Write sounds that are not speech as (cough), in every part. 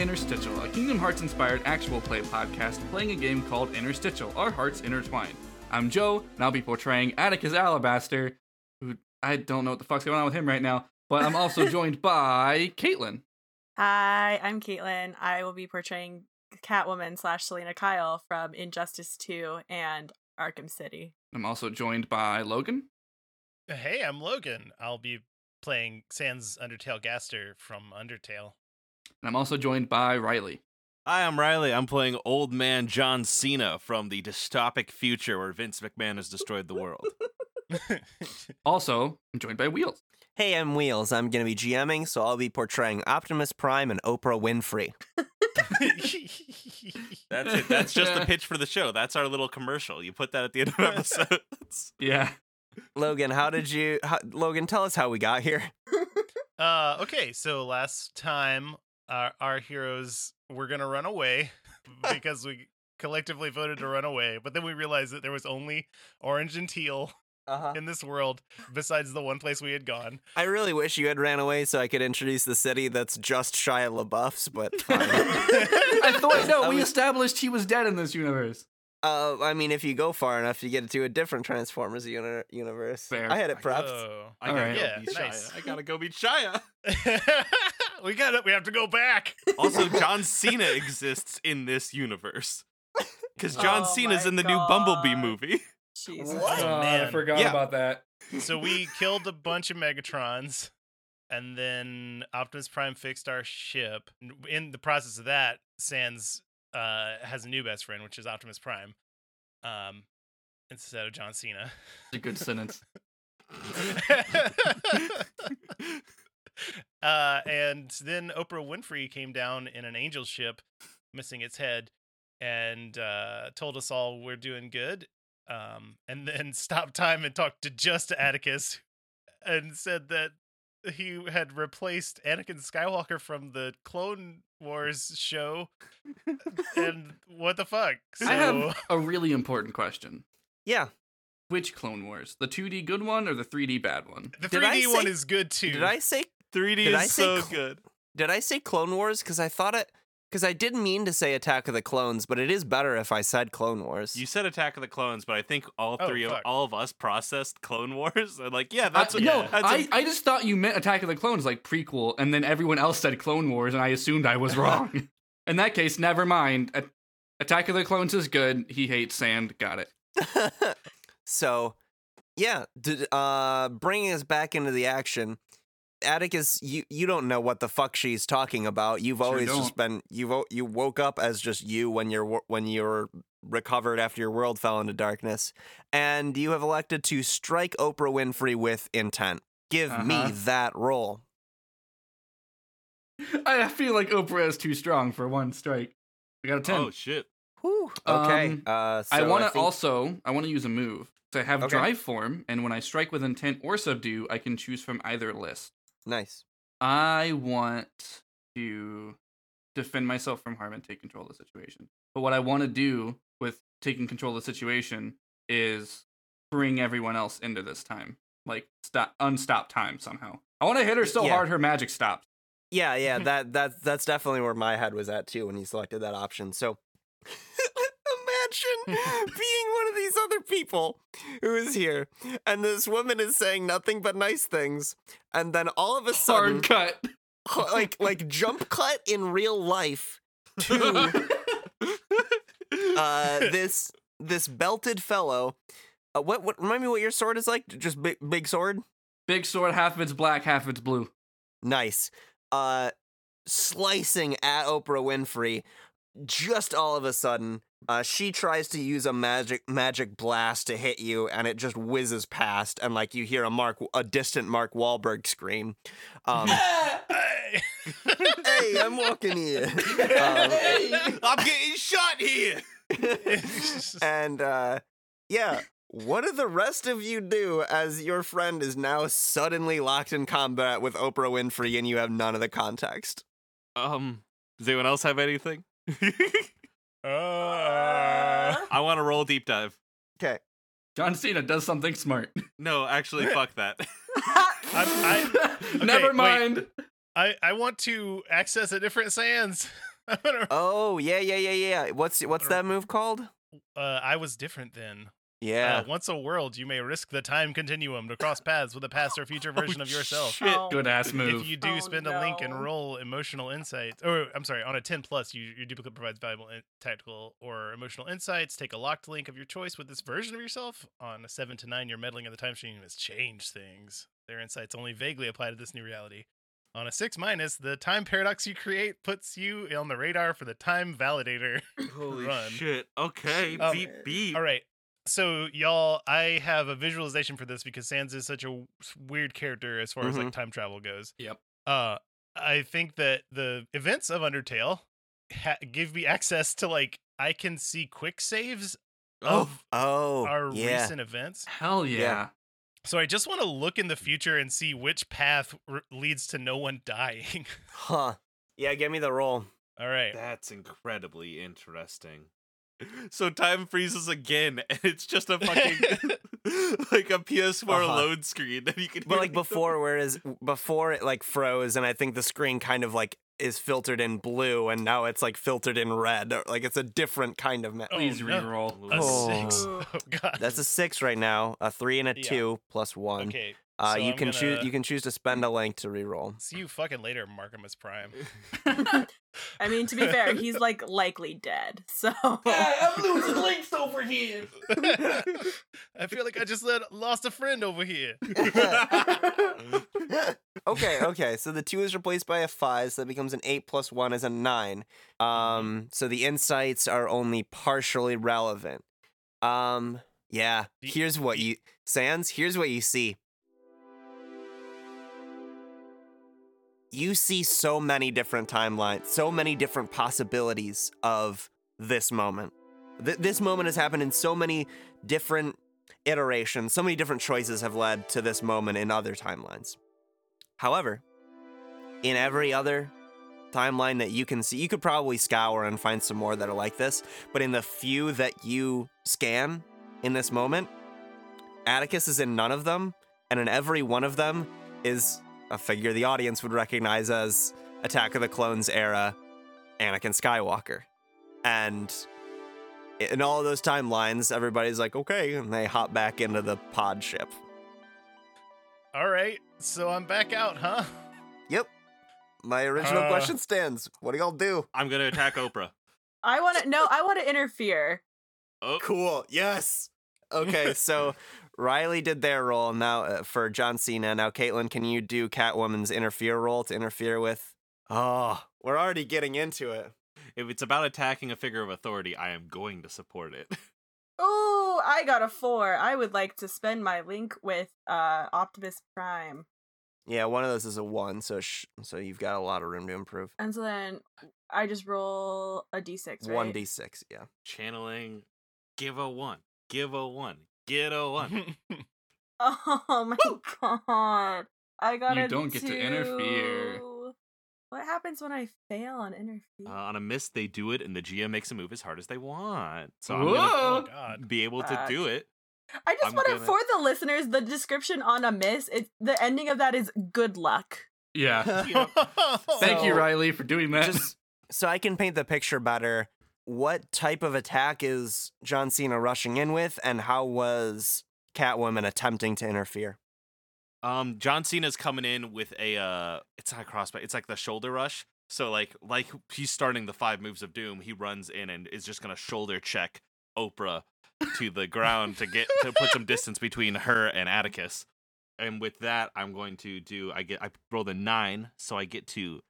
Welcome to Interstitial, a Kingdom Hearts inspired actual play podcast playing a game called Interstitial, Our Hearts Intertwined. I'm Joe, and I'll be portraying Atticus Alabaster, who I don't know what the fuck's going on with him right now, but I'm also (laughs) joined by Caitlin. Hi, I'm Caitlin. I will be portraying Catwoman slash Selina Kyle from Injustice 2 and Arkham City. I'm also joined by Logan. Hey, I'm Logan. I'll be playing Sans Undertale Gaster from Undertale. And I'm also joined by Riley. Hi, I'm Riley. I'm playing old man John Cena from the dystopic future where Vince McMahon has destroyed the world. (laughs) Also, I'm joined by Wheels. Hey, I'm Wheels. I'm going to be GMing, so I'll be portraying Optimus Prime and Oprah Winfrey. (laughs) That's it. That's just the (laughs) pitch for the show. That's our little commercial. You put that at the end of episodes. Yeah. Logan, how did you. How, Logan, tell us how we got here. uh, okay, so last time our, our heroes were going to run away (laughs) because we collectively voted to run away, but then we realized that there was only orange and teal Uh-huh. in this world besides the one place we had gone. I really wish you had ran away so I could introduce the city that's just Shia LaBeouf's, but fine. (laughs) I thought, (laughs) no, we established he was dead in this universe. Uh, I mean, if you go far enough, you get to a different Transformers uni- universe. Fair. I had it prepped. Oh. I All gotta right. go Yeah, beat nice. Shia. I gotta go beat Shia. (laughs) (laughs) we got it. We have to go back. Also, John (laughs) Cena exists in this universe. Because John Oh Cena's in the new Bumblebee movie. Jesus. What? Oh, man. I forgot Yeah. about that. so we killed a bunch of Megatrons, and then Optimus Prime fixed our ship. In the process of that, Sans uh, has a new best friend, which is Optimus Prime, um, instead of John Cena. It's a good sentence. (laughs) uh, and then Oprah Winfrey came down in an angel ship, missing its head, and uh, told us all we're doing good. Um, and then (laughs) stopped time and talked to just Atticus, and said that he had replaced Anakin Skywalker from the Clone Wars show. (laughs) and what the fuck? So, I have a really important question. Yeah. Which Clone Wars? The 2D good one or the 3D bad one? the 3D one is good too. Did I say 3D Did is I say so cl- good. Did I say Clone Wars? Because I thought it. Because I didn't mean to say Attack of the Clones, but it is better if I said Clone Wars. You said Attack of the Clones, but I think all Oh, three of all of us processed Clone Wars. (laughs) And like, yeah, that's I, what, no, that's I, a- I just thought you meant Attack of the Clones, like prequel, and then everyone else said Clone Wars, and I assumed I was (laughs) wrong. In that case, never mind. A- Attack of the Clones is good. He hates sand. Got it. (laughs) so, yeah, did, uh, bringing us back into the action. Atticus, you you don't know what the fuck she's talking about. You've Sure always just don't. been you you woke up as just you when you're when you're recovered after your world fell into darkness, and you have elected to strike Oprah Winfrey with intent. Give me Uh-huh. that roll. I feel like Oprah is too strong for one strike. I got a 10. oh shit. Whew. Okay. Um, uh, I want to think- also, I want to use a move. So I have Okay. drive form, and when I strike with intent or subdue, I can choose from either list. Nice. I want to defend myself from harm and take control of the situation. But what I want to do with taking control of the situation is bring everyone else into this time. Like stop unstop time somehow. I want to hit her so Yeah. hard her magic stops. Yeah, yeah, (laughs) that that that's definitely where my head was at too when you selected that option. So imagine (laughs) being one of these other people who is here, and this woman is saying nothing but nice things, and then all of a sudden, Hard cut. (laughs) like like jump cut in real life to (laughs) uh, this this belted fellow. Uh, what what remind me what your sword is like? Just big big sword. Big sword, half of it's black, half of it's blue. Nice. Uh slicing at Oprah Winfrey. Just all of a sudden, uh, she tries to use a magic magic blast to hit you, and it just whizzes past, and like you hear a Mark a distant Mark Wahlberg scream. Um, (laughs) Hey! hey, I'm walking here. Um, I'm getting shot here. (laughs) (laughs) and uh, yeah, what do the rest of you do as your friend is now suddenly locked in combat with Oprah Winfrey, and you have none of the context? Um, does anyone else have anything? (laughs) Uh, I want to roll deep dive. Okay. John Cena does something smart. No, actually, (laughs) fuck that. (laughs) I- Never wait. mind. I I want to access a different Sans. I wanna- Oh yeah, yeah, yeah, yeah. What's what's that move called? uh, I was different then. Yeah. Uh, once a world, you may risk the time continuum to cross paths with a past or future (laughs) version of yourself. Shit. Oh, Good ass move. If you do Oh, spend a link and roll emotional insights, or I'm sorry, on a 10 plus, you, your duplicate provides valuable in- tactical or emotional insights. Take a locked link of your choice with this version of yourself. On a 7 to 9, your meddling in the time stream has changed things. Their insights only vaguely apply to this new reality. On a 6 minus, the time paradox you create puts you on the radar for the time validator. (laughs) Holy Run. shit. Okay. Um, beep beep. All right. So y'all, I have a visualization for this because Sans is such a weird character as far as like time travel goes. Yep. Uh, I think that the events of Undertale ha- give me access to like I can see quick saves Oh, of oh, our yeah. recent events. Hell yeah. Yeah. So I just want to look in the future and see which path r- leads to no one (laughs) dying. Huh. Yeah, give me the roll. All right. that's incredibly interesting. So time freezes again, (laughs) and it's just a (laughs) fucking (laughs) like a PS4 Uh-huh. load screen that you can. But hear like the- before, whereas before it like froze, and I think the screen kind of like is filtered in blue, and now it's like filtered in red. or, Like it's a different kind of. Ma- Oh, Please no. reroll. A Oh. six. Oh god. That's a six right now. A three and a Yeah. two plus one. okay. Uh, so you I'm can choose. gonna- You can choose to spend a link to reroll. See you fucking later, Markimus Prime. (laughs) I mean, to be fair, he's like likely dead. (laughs) So (laughs) I'm losing links over here. I feel like I just let, lost a friend over here. okay, okay. So the two is replaced by a five, so that becomes an eight plus one is a nine. Um, so the insights are only partially relevant. Um, yeah. Here's what you Sans. Here's what you see. You see so many different timelines, so many different possibilities of this moment. Th- this moment has happened in so many different iterations. So many different choices have led to this moment in other timelines. However, in every other timeline that you can see, you could probably scour and find some more that are like this, but in the few that you scan in this moment, Atticus is in none of them, and in every one of them is a figure the audience would recognize as Attack of the Clones era Anakin Skywalker. And in all of those timelines, everybody's like, okay, and they hop back into the pod ship. All right, so I'm back out, huh? Yep. My original Uh. question stands. What do y'all do? I'm gonna attack Oprah. I want to no, I want to interfere. Oh, Cool. Yes. Okay, so (laughs) Riley did their roll now uh, for John Cena. Now, Caitlin, can you do Catwoman's interfere roll to interfere with? Oh, we're already getting into it. if it's about attacking a figure of authority, I am going to support it. (laughs) Oh, I got a four. I would like to spend my link with uh Optimus Prime, Yeah, one of those is a one, so sh- so you've got a lot of room to improve. and so then I just roll a d6. Right? One d six. Yeah. Channeling, give a one, give a one, get a one. (laughs) Oh my god! I got You a don't get to interfere. What happens when I fail on interfere? Uh, on a miss, they do it, and the GM makes them move as hard as they want. So I'm oh gonna god. be able to Fuck. do it. I just I'm want to gonna- for the listeners the description on a miss. It the ending of that is good luck. Yeah. Oh, (laughs) Thank you, So- Riley, for doing that. Just (laughs) so I can paint the picture better, what type of attack is John Cena rushing in with, and how was Catwoman attempting to interfere? Um, John Cena's coming in with a uh, it's not a crossback, it's like the shoulder rush. So like like he's starting the five moves of doom. He runs in and is just gonna shoulder check Oprah to the ground to get to put some distance between her and Atticus. And with that, I'm going to do. I get I rolled a nine, so I get to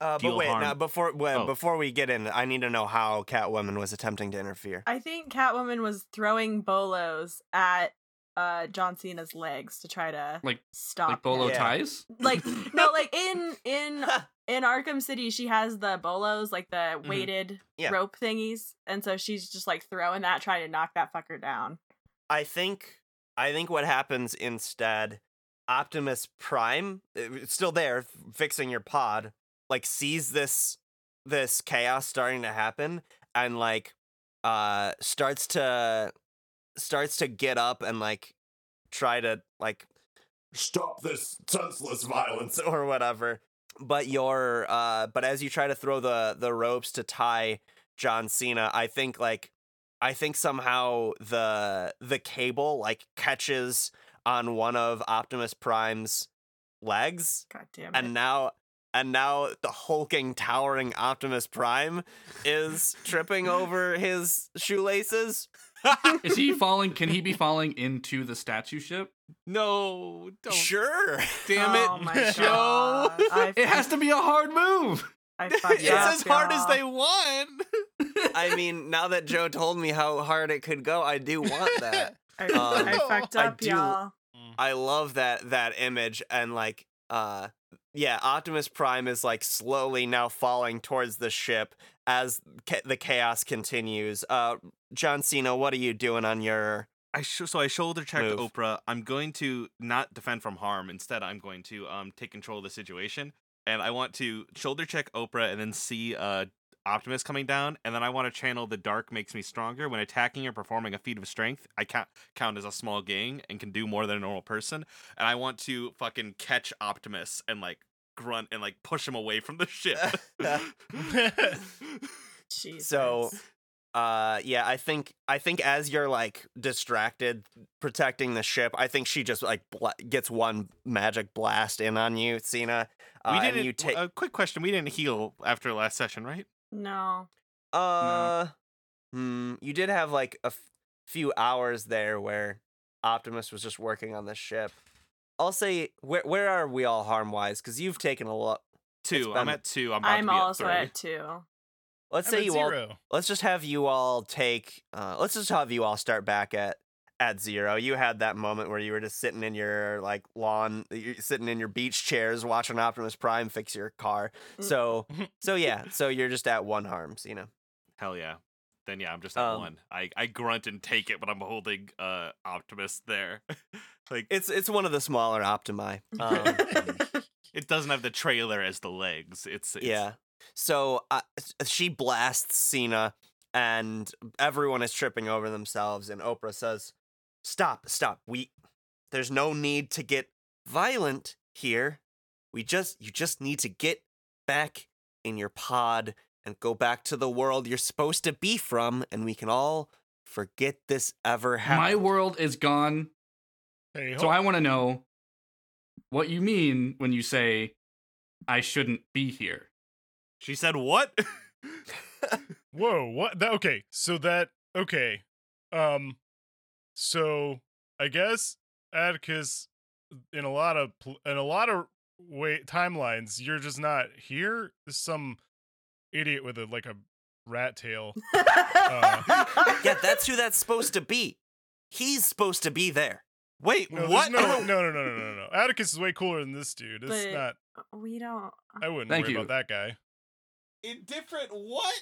Uh, but Deal wait, now before well, Oh. before we get in, I need to know how Catwoman was attempting to interfere. I think Catwoman was throwing bolos at uh John Cena's legs to try to Like- stop like bolo him. Yeah. ties. (laughs) Like no, (laughs) like in in (laughs) in Arkham City, she has the bolos, like the weighted Mm-hmm. Yeah. rope thingies, and so she's just like throwing that, trying to knock that fucker down. I think I think what happens instead, Optimus Prime, uh, it's still there, fixing your pod, like sees this this chaos starting to happen and like uh starts to starts to get up and like try to like stop this senseless violence (laughs) or whatever. but your uh but as you try to throw the the ropes to tie John Cena, I think like I think somehow the the cable like catches on one of Optimus Prime's legs God damn it. and now and now the hulking towering Optimus Prime is (laughs) tripping over his shoelaces. (laughs) Is he falling? Can he be falling into the statue ship? no, don't. Sure. Damn it, oh my Joe. God. It has to be a hard move. I It's up, as hard as y'all. they want. (laughs) I mean, now that Joe told me how hard it could go, I do want that. I, Um, I fucked I up, do- y'all. I love that that image and like uh yeah, Optimus Prime is like slowly now falling towards the ship as ca- the chaos continues. Uh John Cena, what are you doing on your I sh- so I shoulder checked Oprah. I'm going to not defend from harm. Instead, I'm going to um take control of the situation, and I want to shoulder check Oprah and then see uh Optimus coming down, and then I want to channel the dark makes me stronger. When attacking or performing a feat of strength, I count count as a small gang and can do more than a normal person. And I want to fucking catch Optimus and like grunt and like push him away from the ship. (laughs) (laughs) (laughs) Jesus. So, uh yeah, I think I think as you're like distracted protecting the ship, I think she just like bla- gets one magic blast in on you, Cena. Uh, we didn't. you take a quick question: We didn't heal after last session, right? No. Uh, hmm. You did have like a f- few hours there where Optimus was just working on the ship. I'll say, where where are we all harm wise? Because you've taken a lot. Two. I'm at two. I'm about I'm to be also at at two. Let's I'm say you all. Let's just have you all take. Uh, let's just have you all start back at at zero. You had that moment where you were just sitting in your like lawn, sitting in your beach chairs watching Optimus Prime fix your car. Mm. So (laughs) so yeah, so you're just at one harms, you know. Hell yeah. Then yeah, I'm just at Um, one. I, I grunt and take it, but I'm holding uh Optimus there. (laughs) like It's it's one of the smaller Optimi. Um, (laughs) it doesn't have the trailer as the legs. It's, it's Yeah. So uh, she blasts Cena, and everyone is tripping over themselves. And Oprah says, "Stop! Stop! We, there's no need to get violent here. We just, you just need to get back in your pod and go back to the world you're supposed to be from, and we can all forget this ever happened." My world is gone. Hey, So I want to know what you mean when you say I shouldn't be here. She said what? (laughs) Whoa, what? That, okay, so that okay. Um so I guess Atticus in a lot of pl- in a lot of way timelines you're just not here. There's some idiot with a like a rat tail. Uh, (laughs) yeah, that's who that's (laughs) supposed to be. He's supposed to be there. Wait, No, there's what? No, (laughs) no, no, no, no, no, no. Atticus is way cooler than this dude. It's But- not. Uh, we don't. Uh I wouldn't Thank worry you. about that guy. Indifferent what?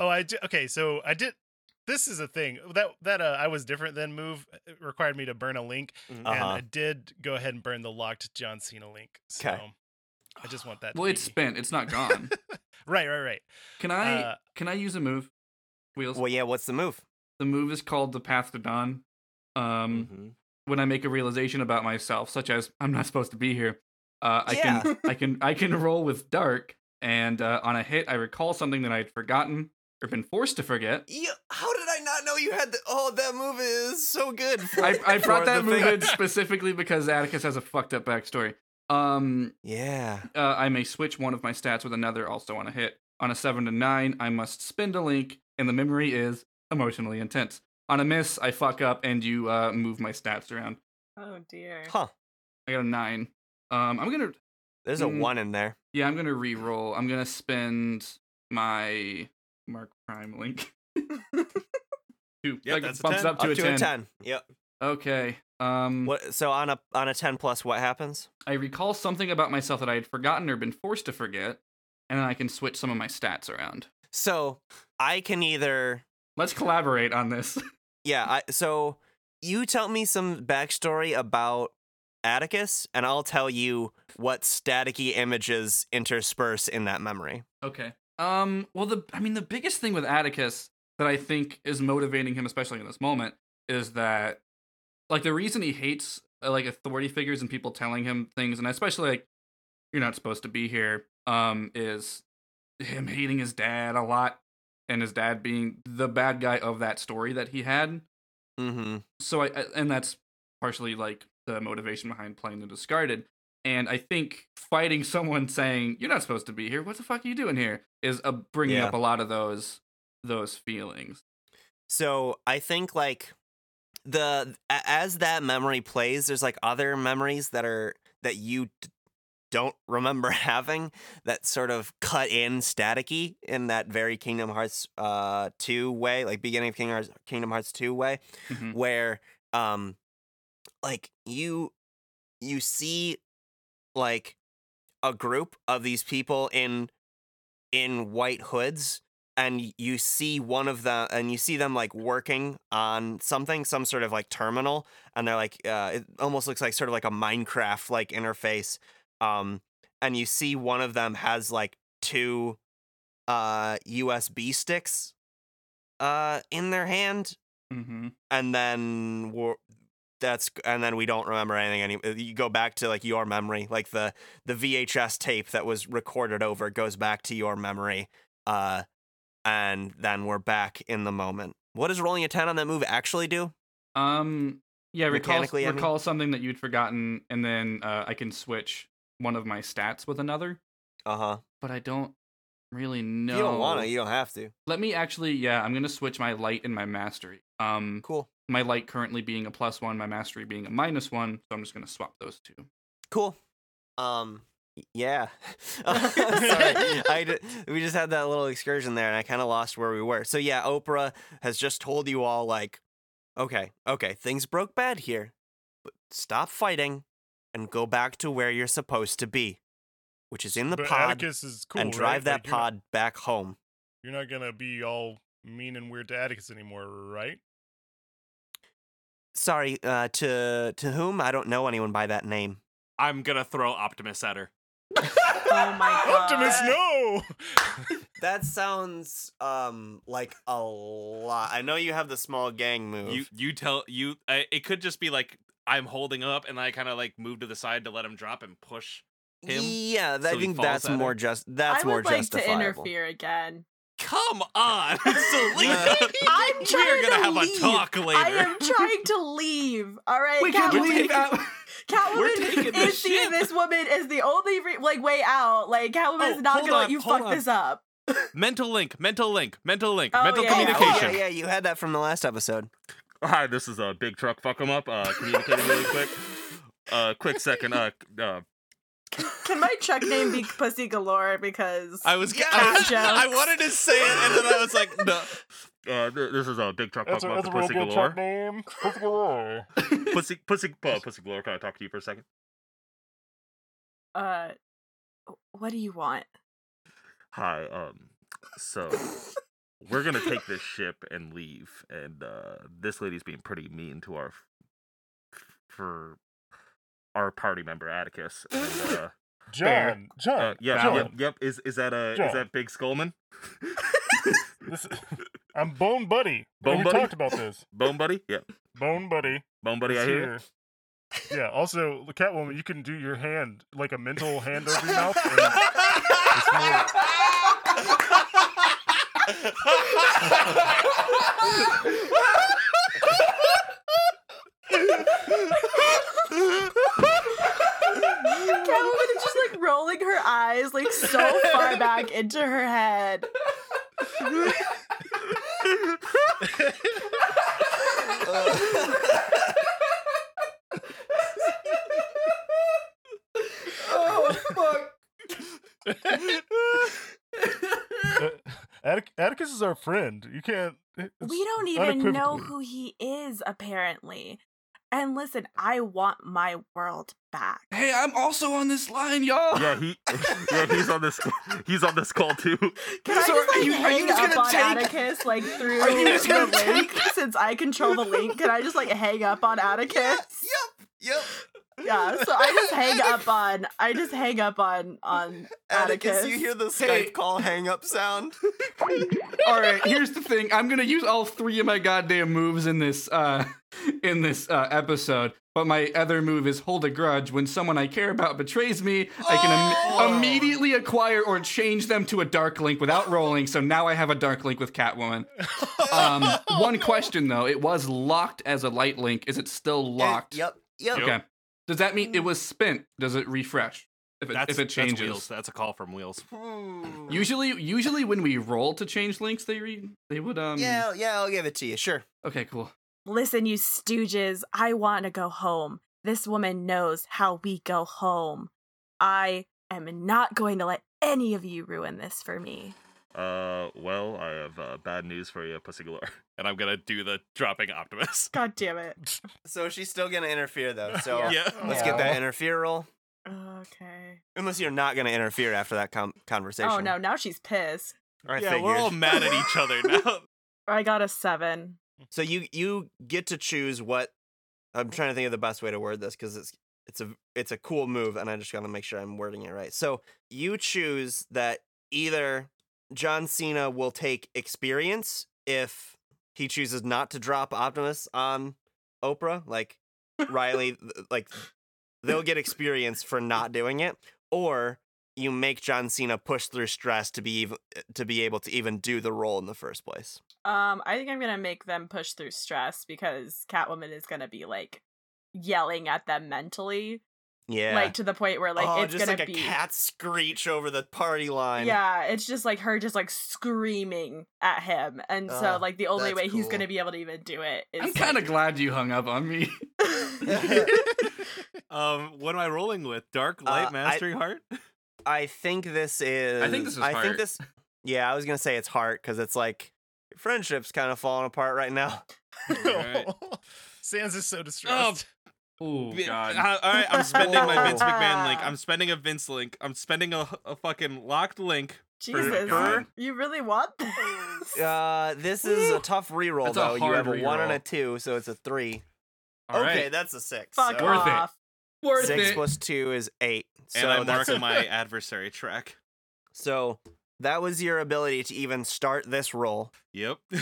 oh, I did. Okay, so I did. This is a thing that that uh, I was different than move uh, required me to burn a link, and Uh-huh. I did go ahead and burn the locked John Cena link. So 'Kay. I just want that. to Well, it's be- spent. It's not gone. (laughs) right, right, right. Can I Uh, can I use a move? Wheels. Well, yeah. What's the move? The move is called the Path to Dawn. Um, Mhm. when I make a realization about myself, such as I'm not supposed to be here, uh, I Yeah. can I can I can roll with dark, and uh, on a hit, I recall something that I'd forgotten or been forced to forget. Yeah, how did I not know you had the? Oh, that move is so good. I, I (laughs) brought that the move in specifically because Atticus has a fucked up backstory. Um, Yeah. uh, I may switch one of my stats with another, also on a hit. On a seven to nine, I must spend a link, and the memory is emotionally intense. On a miss, I fuck up, and you uh, move my stats around. Oh dear. Huh. I got a nine. Um, I'm gonna There's a Mm. one in there. Yeah, I'm gonna re-roll. I'm gonna spend my Mark Prime link. (laughs) Two. Yep, that that's a bumps 10. up to, Up a, 10. 10. Yep. Okay. Um, What? So on a on a ten plus, what happens? I recall something about myself that I had forgotten or been forced to forget, and then I can switch some of my stats around. So I can either Let's collaborate on this. (laughs) yeah. I so you tell me some backstory about Atticus, and I'll tell you what staticky images intersperse in that memory. okay. Um. Well, the I mean, the biggest thing with Atticus that I think is motivating him, especially in this moment, is that like the reason he hates uh, like authority figures and people telling him things, and especially like you're not supposed to be here um is him hating his dad a lot and his dad being the bad guy of that story that he had Mm-hmm. so I, I and that's partially like the motivation behind playing the discarded and i think fighting someone saying you're not supposed to be here what the fuck are you doing here is uh, bringing Yeah. up a lot of those those feelings So I think like the as that memory plays, there's like other memories that are that you d- don't remember (laughs) having that sort of cut in staticky in that very Kingdom Hearts uh 2 way, like beginning of Kingdom Hearts Kingdom Hearts 2 way, Mhm. where um like you you see like a group of these people in in white hoods and you see one of them and you see them like working on something some sort of like terminal and they're like uh, it almost looks like sort of like a minecraft like interface um and you see one of them has like two uh usb sticks uh in their hand mm-hmm. and then that's and then we don't remember anything any you go back to like your memory like the the VHS tape that was recorded over goes back to your memory uh and then we're back in the moment what does rolling a 10 on that move actually do Um. Yeah. Recall Mechanically, I mean? recall something that you'd forgotten, and then uh, I can switch one of my stats with another. uh-huh But I don't really know. you don't want to you don't have to Let me actually. Yeah, I'm gonna switch my light and my mastery. Um, cool my light currently being a plus one, my mastery being a minus one. So I'm just gonna swap those two. cool um y- yeah (laughs) (laughs) sorry I d- we just had that little excursion there and i kind of lost where we were so yeah oprah has just told you all like okay okay things broke bad here but stop fighting and go back to where you're supposed to be which is in the but pod is cool, and drive right? that Like, you're not- pod back home You're not gonna be all mean and weird to Atticus anymore, right? Sorry uh to to whom i don't know anyone by that name I'm gonna throw Optimus at her. Oh my (laughs) god. Optimus, no! (laughs) that sounds um like a lot i know you have the small gang move You you tell you. I, it could just be like I'm holding up and I kind of like move to the side to let him drop and push. him, Yeah, so I he think falls that's at her? more just that's I more would like justifiable. to interfere again. Come on, (laughs) Selina. (laughs) I'm (laughs) we are trying gonna to have leave. a talk later. I am trying to leave. All right, We can Catwoman. leave out. Catwoman is seeing this woman as the only re- like way out. Like Catwoman Oh, is not gonna let on, you hold fuck on. this up. mental link, mental link, mental link, Oh, mental yeah, yeah. Oh, communication. yeah, yeah, you had that from the last episode. Hi, this is a big truck. Fuck him up. Uh, communicating really quick. Uh, quick second. Uh, uh, Can my Chuck name be Pussy Galore? Because I was. Yeah. I, I wanted to say it, and then I was like, no. (laughs) Uh, this is a big truck. That's a, Fuck 'em that's up. Pussy good galore. truck name. Pussy galore. (laughs) Pussy, pussy, uh, pussy galore. Can I talk to you for a second? uh, what do you want? Hi. Um. So we're gonna take this ship and leave, and uh, this lady's being pretty mean to our for our party member Atticus. And, uh, (laughs) John. John. uh, yeah, John. yep, yep. Is is that a John. is that Big Skullman? (laughs) This, (laughs) I'm Bone Buddy. Bone we Buddy? talked about this. Bone Buddy? Yeah, Bone Buddy. Bone Buddy. is I hear. you. here. Yeah. Also, Catwoman, you can do your hand like a mental hand over your mouth. And it's more, Catwoman is just like rolling her eyes like so far back into her head. oh (laughs) fuck. Attic- Atticus is our friend. You can't. We don't even know who he is, apparently. And listen, I want my world back. Hey, I'm also on this line, y'all. Yeah, he. (laughs) (laughs) Yeah, he's on this. He's on this call too. Can I So just are like you- are you hang just up gonna on take- Atticus like (laughs) through Are you just the gonna link since I control the link? Can I just like hang up on Atticus? yep, yep. Yeah, so I just hang up on I just hang up on on Atticus, Atticus. you hear the Skype Hey. call hang up sound? all right, here's the thing. I'm gonna use all three of my goddamn moves in this uh in this uh episode, but my other move is hold a grudge. When someone I care about betrays me, I can im- Oh! immediately acquire or change them to a dark link without rolling. So now I have a dark link with Catwoman. (laughs) Um, one question though, it was locked as a light link. Is it still locked? Yep. Yep. Okay. Does that mean it was spent? Does it refresh if it, That's if it changes? That's, wheels. that's a call from wheels. Usually, usually when we roll to change links, they re- they would um. Yeah, yeah, I'll give it to you. Sure. Okay, cool. Listen, you stooges, I want to go home. This woman knows how we go home. I am not going to let any of you ruin this for me. Uh, well, I have uh, bad news for you, Pussy Galore. (laughs) And I'm gonna do the dropping Optimus. (laughs) God damn it. (laughs) So she's still gonna interfere though. So Yeah. let's get that interfere roll. Okay. Unless you're not gonna interfere after that com- conversation. Oh no, now she's pissed. I yeah, we're all mad at each other now. I got a seven. So you you get to choose what. I'm trying to think of the best way to word this because it's it's a it's a cool move, and I just gotta make sure I'm wording it right. So you choose that either John Cena will take experience if he chooses not to drop Optimus on Oprah, like Riley, (laughs) like they'll get experience for not doing it, or you make John Cena push through stress to be to be able to even do the roll in the first place. Um, I think I'm gonna make them push through stress because Catwoman is gonna be like yelling at them mentally, Yeah, like to the point where like oh, it's just gonna like a be cat screech over the party line. yeah, it's just like her just like screaming at him, and so like the only that's way he's gonna be able to even do it is I'm kind of glad you hung up on me. (laughs) (laughs) (laughs) um, what am I rolling with? Dark Light Uh, I- Mastery Heart? I think this is. think this is I think this. Yeah, I was gonna say it's heart because it's like friendship's kind of falling apart right now. Alright. (laughs) Sans is so distressed. Oh Vi- God. all right, I'm spending my Vince (laughs) McMahon link. I'm spending a Vince link. I'm spending a, a fucking locked link. Jesus, God. you really want this? Uh, this is a tough reroll That's a though. You hard have a one and a two, so it's a three. All okay, right. that's a six. Fuck so Worth it. off. Worth Six it. plus two is eight. So and I that's mark my (laughs) adversary track. so that was your ability to even start this roll. Yep. (laughs)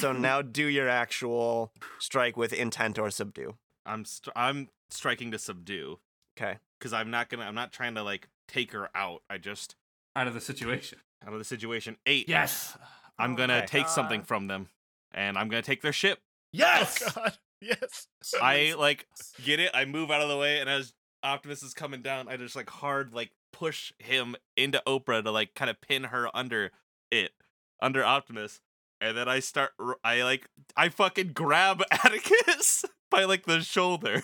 So now do your actual strike with intent or subdue. I'm st- I'm striking to subdue Okay. because I'm not gonna. I'm not trying to like take her out. I just out of the situation. out of the situation. Eight. Yes. I'm gonna Okay. take something from them, and I'm gonna take their ship. Yes. Oh god. Yes. I like get it. I move out of the way, and as Optimus is coming down, I just like hard like push him into Oprah to like kind of pin her under it, under Optimus, and then I start. I like I fucking grab (laughs) Atticus by like the shoulder.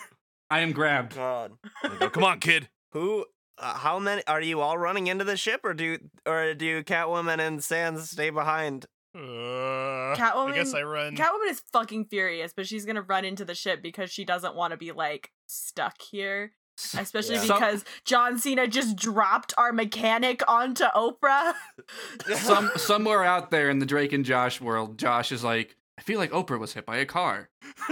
I am grabbed. God. Go, Come on, kid. (laughs) Who? Uh, how many are you all running into the ship, or do or do Catwoman and Sans stay behind? Uh, I guess I run. Catwoman is fucking furious, but she's gonna run into the ship because she doesn't want to be like stuck here. Especially Yeah. Some- because John Cena just dropped our mechanic onto Oprah. (laughs) Some somewhere out there in the Drake and Josh world, Josh is like, I feel like Oprah was hit by a car. (laughs)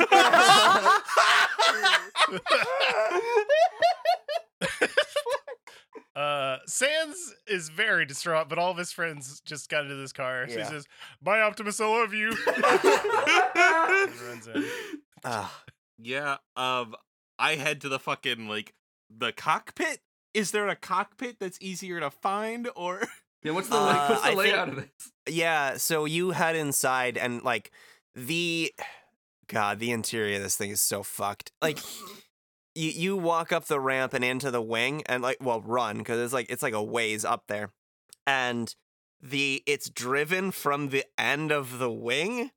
Uh, Sans is very distraught, but all of his friends just got into this car. So Yeah. he says, "Bye, Optimus. I love you." (laughs) runs in. Ah, yeah. Um. I head to the fucking like the cockpit. Is there a cockpit that's easier to find, or (laughs) Yeah, what's the Uh, like, what's the I think- layout of this? yeah. So you head inside, and like the (sighs) God, the interior of this thing is so fucked. Like (laughs) you you walk up the ramp and into the wing, and like well run because it's like it's like a ways up there, and the it's driven from the end of the wing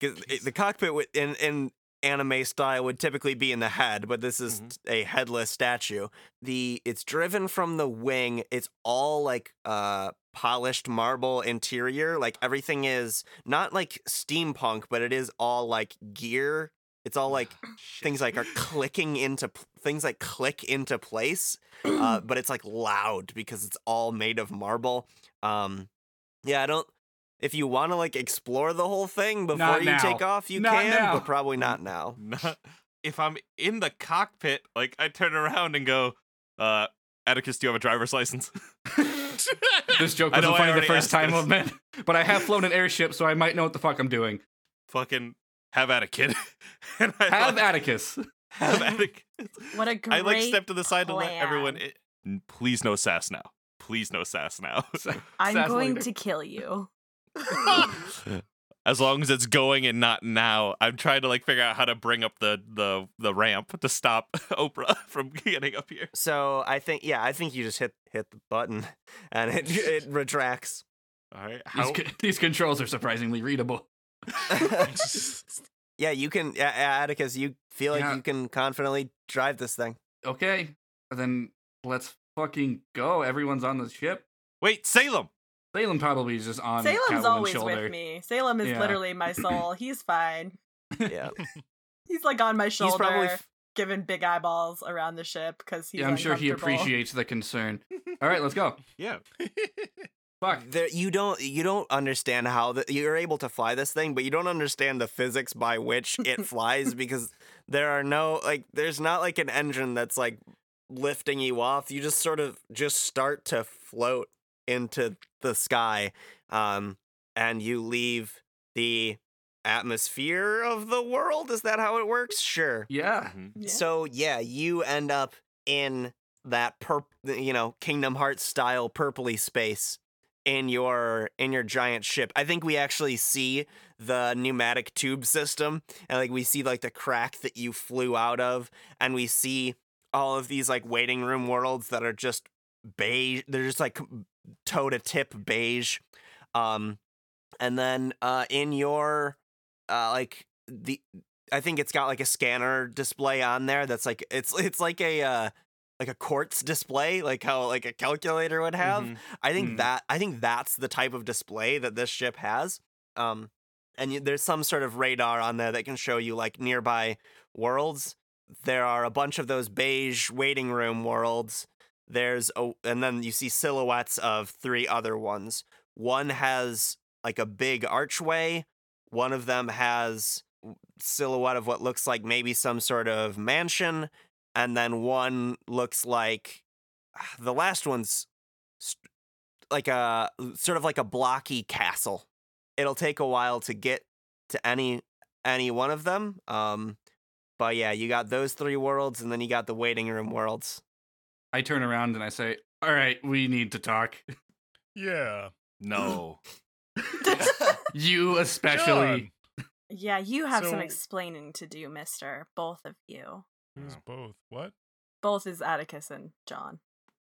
because the cockpit would in in anime style would typically be in the head but this is Mhm. a headless statue. The it's driven from the wing. It's all like uh polished marble interior. Like everything is not like steampunk but it is all like gear. It's all like (sighs) things like are clicking into things like click into place uh, (clears throat) but it's like loud because it's all made of marble. Um yeah i don't if you want to like explore the whole thing before you take off you Not can now. but probably not now (laughs) Not, if I'm in the cockpit, like I turn around and go, uh, Atticus, do you have a driver's license? (laughs) This joke wasn't funny the first time, this. old man. (laughs) But I have flown an airship, so I might know what the fuck I'm doing. Fucking have at it, kid. and I Have like, Atticus. have Atticus. What a great I like step to the side to let everyone. plan. i- N- Please no sass now. Please no sass now. Sa- I'm sass going later. to kill you. (laughs) as long as it's going and not now, I'm trying to like figure out how to bring up the the the ramp to stop (laughs) Oprah from (laughs) getting up here. So I think yeah, I think you just hit hit the button and it it retracts. All right. These, How, co- these controls are surprisingly readable. yeah, you can yeah, Atticus, you feel like Yeah. you can confidently drive this thing. Okay, then let's fucking go. Everyone's on the ship. wait, Salem. Salem probably is just on Salem's Catwoman's always shoulder. with me. Salem is Yeah. literally my soul. (laughs) He's fine. Yeah. He's like on my shoulder, He's probably f- giving big eyeballs around the ship because he's. yeah, I'm sure he appreciates the concern. (laughs) All right, let's go. Yeah. Fuck. there, you don't you don't understand how the, you're able to fly this thing, but you don't understand the physics by which it (laughs) flies because there are no like there's not like an engine that's like lifting you off. You just sort of just start to float into the sky, um, and you leave the atmosphere of the world. Is that how it works? Sure. Yeah. Mhm. Yeah. So yeah, you end up in that purp, you know, Kingdom Hearts style purpley space in your in your giant ship. I think we actually see the pneumatic tube system, and like we see like the crack that you flew out of, and we see all of these like waiting room worlds that are just beige. They're just like toe to tip beige. Um, and then uh, in your uh, like the I think it's got like a scanner display on there that's like it's it's like a uh like a quartz display, like how like a calculator would have. Mhm. I think Mm. that I think that's the type of display that this ship has. Um and you, there's some sort of radar on there that can show you like nearby worlds. There are a bunch of those beige waiting room worlds. There's a and then you see silhouettes of three other ones. One has like a big archway. One of them has silhouette of what looks like maybe some sort of mansion and then one looks like (sighs) the last one's like a sort of like a blocky castle. It'll take a while to get to any any one of them. Um but yeah, you got those three worlds and then you got the waiting room worlds. I turn around and I say, "All right, we need to talk. yeah. No. (laughs) (laughs) You especially." Yeah, you have some explaining to do, Mister. Both of you. Who's both? What? Both is Atticus and John.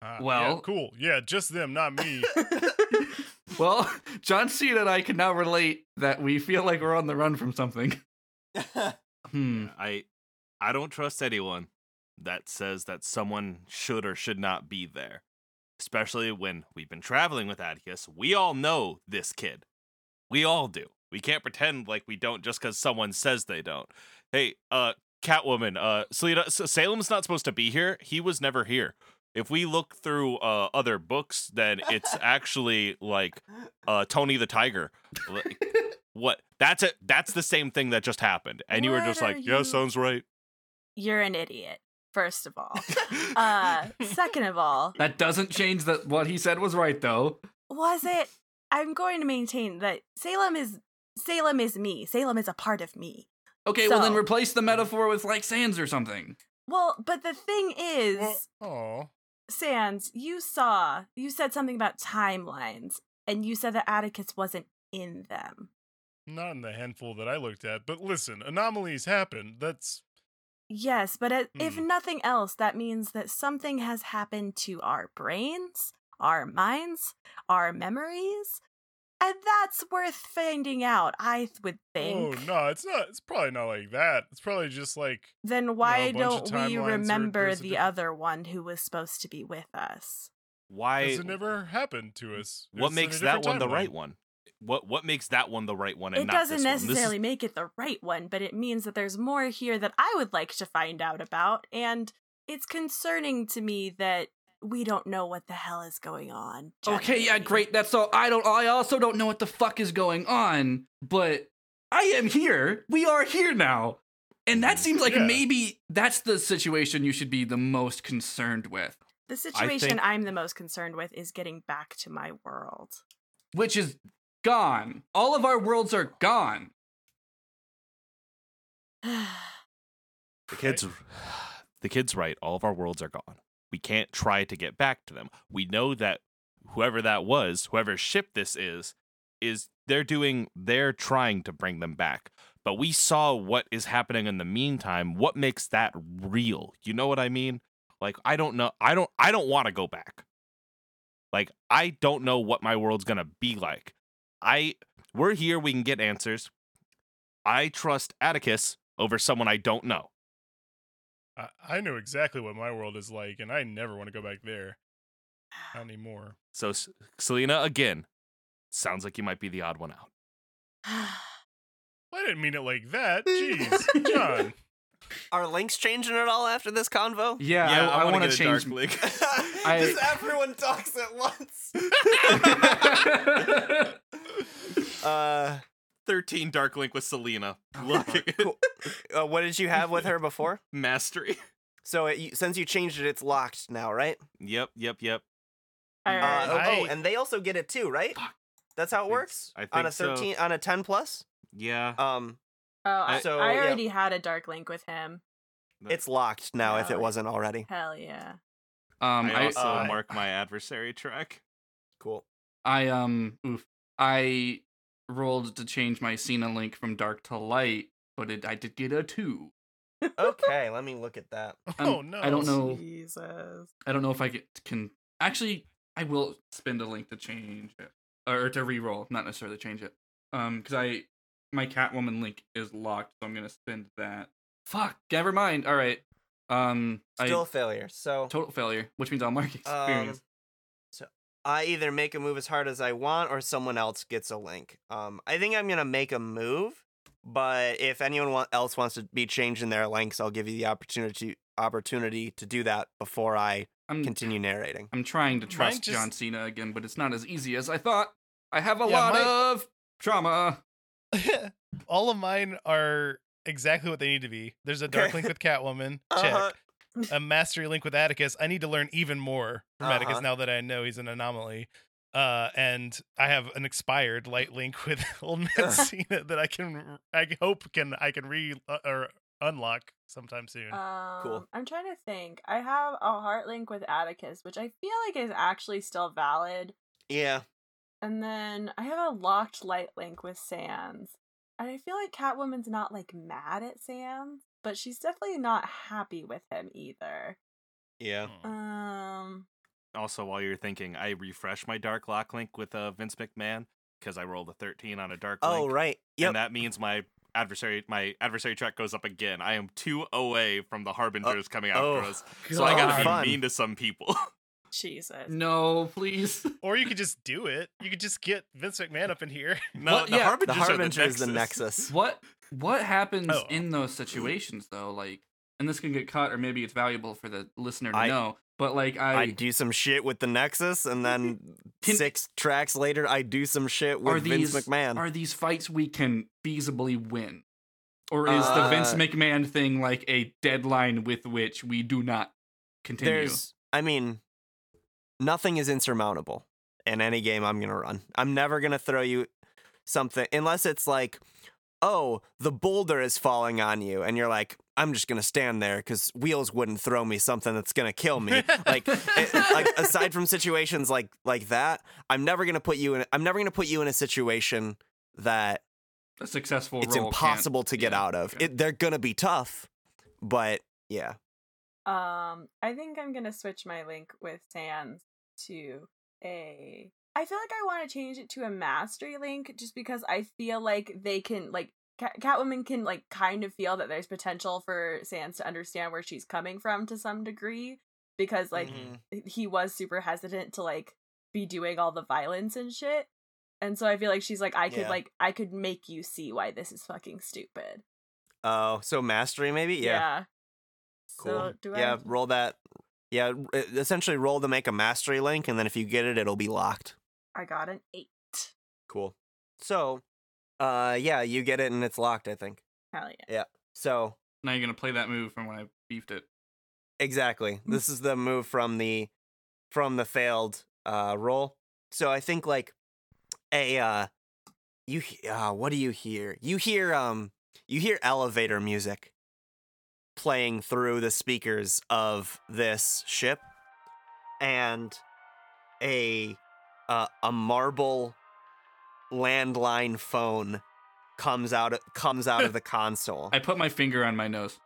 Ah, yeah, Well- cool. Yeah, just them, not me. (laughs) Well, John Cena and I can now relate that we feel like we're on the run from something. Hmm. I I don't trust anyone that says that someone should or should not be there. Especially when we've been traveling with Atticus. We all know this kid. We all do. We can't pretend like we don't just because someone says they don't. Hey, uh, Catwoman, uh, Selina, Salem's not supposed to be here. He was never here. If we look through uh, other books, then it's (laughs) actually like uh, Tony the Tiger. Like, what? That's it. That's the same thing that just happened, and you were just like, "Yeah, sounds right." You're an idiot. First of all. (laughs) Uh, second of all, That doesn't change that what he said was right though. was it? I'm going to maintain that Salem is Salem is me. Salem is a part of me. Okay, well then replace the metaphor with like Sans or something. Well, but the thing is, oh. Sans, you saw, you said something about timelines, and you said that Atticus wasn't in them. Not in the handful that I looked at, but listen, anomalies happen. That's Yes, but it, if Hmm. nothing else, that means that something has happened to our brains, our minds, our memories, and that's worth finding out, I th- would oh think. no, it's not. It's probably not like that. It's probably just like Then why bunch of don't we timelines or remember the different- other one who was supposed to be with us? Why? Has it never happened to us? What It's makes that different one the right one? What What makes that one the right one? And It not doesn't this one? This is- necessarily make it the right one, but it means that there's more here that I would like to find out about, and it's concerning to me that we don't know what the hell is going on. Okay, yeah, great. That's all. I don't. I also don't know what the fuck is going on, but I am here. We are here now, and that Mhm. seems like Yeah. maybe that's the situation you should be the most concerned with, The situation think- I'm the most concerned with is getting back to my world. which is gone. All of our worlds are gone. (sighs) The kid's (sighs) the kid's right. All of our worlds are gone. We can't try to get back to them. We know that whoever that was, whoever ship this is, is they're doing they're trying to bring them back. But we saw what is happening in the meantime. What makes that real? You know what I mean? Like I don't know. I don't I don't want to go back. Like I don't know what my world's going to be like. I we're here we can get answers. I trust Atticus over someone I don't know. I, I know exactly what my world is like, and I never want to go back there. Not anymore. So Selina again sounds like you might be the odd one out. (sighs) I didn't mean it like that. Jeez, John. (laughs) Are links changing at all after this convo? Yeah, I, I, wanna want to change. Dark Link. (laughs) I- Just everyone talks at once. (laughs) uh, 13 Dark Link with Selina. (laughs) Look, cool. uh, what did you have with her before? (laughs) mastery. So it, since you changed it, it's locked now, right? Yep, yep, yep. Uh, Alright. oh, oh, and they also get it too, right? That's how it think works. s- I on a think so. thirteen, on a ten plus. Yeah. Um, oh, I, so, I yeah. already had a dark link with him. it's locked now if it wasn't already. Hell yeah. um, I I, also uh, mark my adversary track. Cool. I um, oof, I rolled to change my Cena link from dark to light, but it, I did get a two. (laughs) Okay, let me look at that. Um, oh no. I don't know. Jesus. I don't know if I get, can actually. I will spend a link to change it or to re-roll, not necessarily change it. Um, because I my Catwoman link is locked, so I'm gonna spend that. Fuck, never mind. All right. Um, Still I a failure. So total failure, which means I'll mark experience. Um, so I either make a move as hard as I want, or someone else gets a link. Um, I think I'm gonna make a move, but if anyone wa- else wants to be changing their links, I'll give you the opportunity opportunity to do that before I I'm continue narrating. I'm trying to trust just- John Cena again, but it's not as easy as I thought. I have a Yeah, lot mine- of trauma. (laughs) All of mine are exactly what they need to be. There's a dark link (laughs) with Catwoman. Check. Uh-huh. A mastery link with Atticus. I need to learn even more from Atticus Uh-huh. now that I know he's an anomaly. Uh, and I have an expired light link with (laughs) old (laughs) man Cena that I can, I hope can, I can re uh, or unlock sometime soon. Um, I'm trying to think. I have a heart link with Atticus, which I feel like is actually still valid. Yeah. And then I have a locked light link with Sans. And I feel like Catwoman's not like mad at Sans, but she's definitely not happy with him either. Yeah. Hmm. Um Also, while you're thinking, I refresh my Dark Lock link with uh, Vince McMahon because I rolled a 13 on a Dark Oh link. right. Yep. And that means my adversary my adversary track goes up again. I am two away from the harbingers coming after oh, us. So I gotta be Fun. mean to some people. (laughs) Jesus. No, please. (laughs) Or you could just do it. You could just get Vince McMahon up in here. no, What? the Yeah, harbingers, the Harbinger are is the Nexus. what what happens Oh. in those situations though? Like, and this can get cut, or maybe it's valuable for the listener to I- know. But like, I, I do some shit with the Nexus, and (laughs) then Can- six tracks later, I do some shit with are Vince these McMahon. are these fights we can feasibly win, or is the Vince Uh, McMahon thing like a deadline with which we do not continue? There's, I mean, nothing is insurmountable in any game I'm gonna run. I'm never gonna throw you something unless it's like, oh, the boulder is falling on you, and you're like, I'm just gonna stand there because wheels wouldn't throw me something that's gonna kill me. (laughs) like, it, like aside from situations like like that, I'm never gonna put you in. I'm never gonna put you in a situation that a successful. it's roll impossible to get yeah, out of. okay. It, they're gonna be tough, but yeah. Um, I think I'm gonna switch my link with Sans to a. I feel like I want to change it to a mastery link just because I feel like they can like Cat- Catwoman can like kind of feel that there's potential for Sans to understand where she's coming from to some degree because like Mhm. he was super hesitant to like be doing all the violence and shit. And so I feel like she's like I could Yeah. like I could make you see why this is fucking stupid. Oh, so mastery maybe? Yeah. yeah. Cool. So do I yeah, roll that. Yeah, essentially roll to make a mastery link, and then if you get it, it'll be locked. I got an 8. Cool. So, uh, yeah, you get it, and it's locked. I think. Hell yeah. Yeah. So Now you're gonna play that move from when I beefed it. exactly, this is the move from the from the failed uh roll. So I think like a uh, you he- uh, what do you hear? You hear um, you hear elevator music. playing through the speakers of this ship, and a uh, a marble landline phone comes out comes out of the (laughs) console. I put my finger on my nose.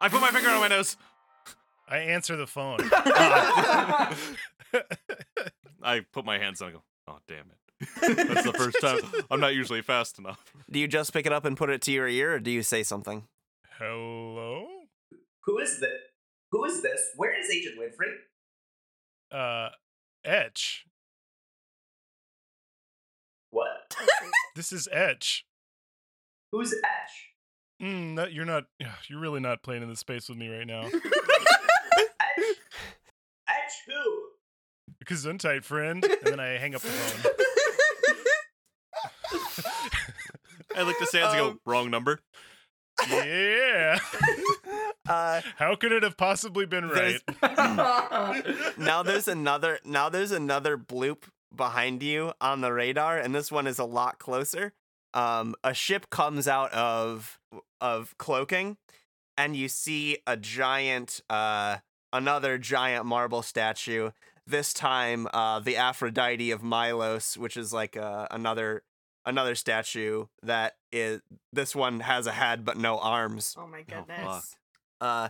I put my finger on my nose. I answer the phone. (laughs) I put my hands on. and go. Oh damn it! (laughs) That's the first time. I'm not usually fast enough. do you just pick it up and put it to your ear, or do you say something? Hello? Who is this? Who is this? Where is Agent Winfrey? Uh, Etch. What? (laughs) This is Etch. Who's Etch? Mm, no, you're not. You're really not playing in the space with me right now. (laughs) Etch? Etch who? Gesundheit, friend. And then I hang up the phone. (laughs) I look to Sans and go, Um, wrong number. yeah. Uh, How could it have possibly been right? There's- (laughs) now there's another now there's another bloop behind you on the radar and this one is a lot closer um a ship comes out of of cloaking and you see a giant uh another giant marble statue this time uh the aphrodite of milos which is like uh, another another statue that is this one has a head but no arms oh my fuck. goodness. Uh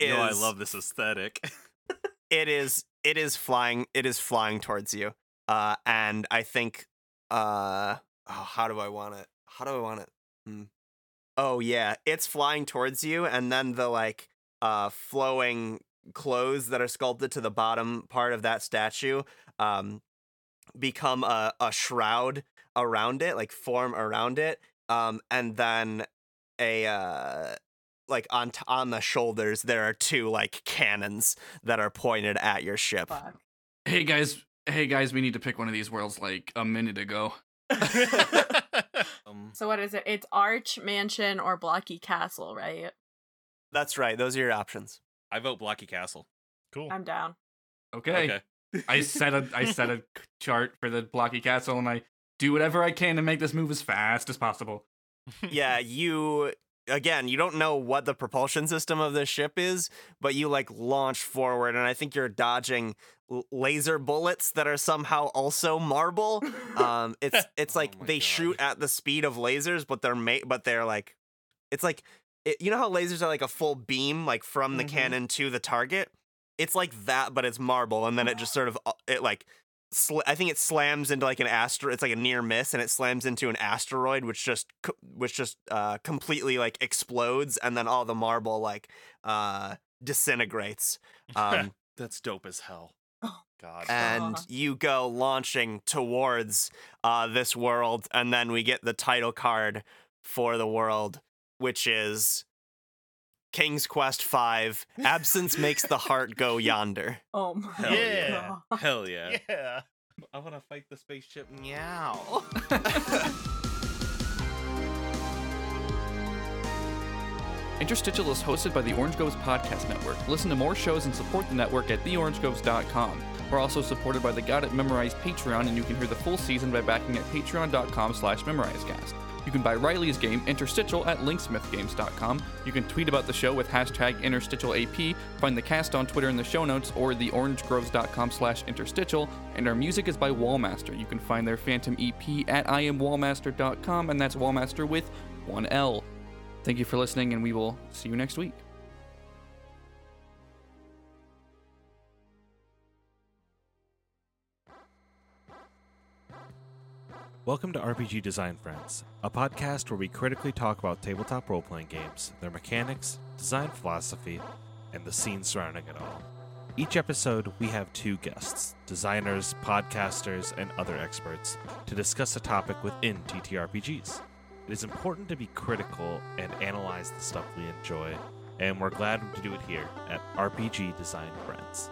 You know I love this aesthetic. (laughs) it is it is flying it is flying towards you uh and i think uh oh, how do i want it how do i want it hmm. oh yeah it's flying towards you and then the like uh flowing clothes that are sculpted to the bottom part of that statue um become a, a shroud around it like form around it um and then a uh like on t- on the shoulders there are two like cannons that are pointed at your ship. Fuck. hey guys, hey guys, we need to pick one of these worlds like a minute ago. (laughs) (laughs) um, So what is it? It's Arch, Mansion, or Blocky Castle, right? That's right. Those are your options. I vote Blocky Castle. cool. I'm down. Okay. I (laughs) set a I set a chart for the blocky castle and I do whatever I can to make this move as fast as possible. yeah, you again, you don't know what the propulsion system of this ship is, but you like launch forward and I think you're dodging l- laser bullets that are somehow also marble. Um (laughs) it's it's Oh like my they God. shoot at the speed of lasers, but they're made but they're like it's like it, you know how lasers are like a full beam like from the Mhm. cannon to the target? It's like that but it's marble and then it just (gasps) sort of uh, it like sl- I think it slams into like an asteroid. It's like a near miss, and it slams into an asteroid, which just co- which just uh, completely like explodes, and then all the marble like uh, disintegrates. (laughs) Um, That's dope as hell. Oh. God. and Aw. you go launching towards uh, this world, and then we get the title card for the world, which is King's Quest Five. Absence makes the heart go (laughs) yonder. Oh my Hell yeah. god. Hell yeah. (laughs) Yeah. I want to fight the spaceship meow. (laughs) Interstitial is hosted by the Orange Groves Podcast Network. Listen to more shows and support the network at theorangegroves.com. We're also supported by the Got It Memorized Patreon, and you can hear the full season by backing at patreon.com slash memorizecast. You can buy Riley's game, Interstitial, at linksmithgames.com. You can tweet about the show with hashtag InterstitialAP, find the cast on Twitter in the show notes, or theorangegroves.com slash interstitial, and our music is by Wallmaster. You can find their Phantom EP at iamwallmaster.com, and that's Wallmaster with one L. Thank you for listening, and we will see you next week. Welcome to RPG Design Friends, a podcast where we critically talk about tabletop role playing games, their mechanics, design philosophy, and the scene surrounding it all. Each episode, we have two guests designers, podcasters, and other experts to discuss a topic within TTRPGs. It is important to be critical and analyze the stuff we enjoy, and we're glad to do it here at RPG Design Friends.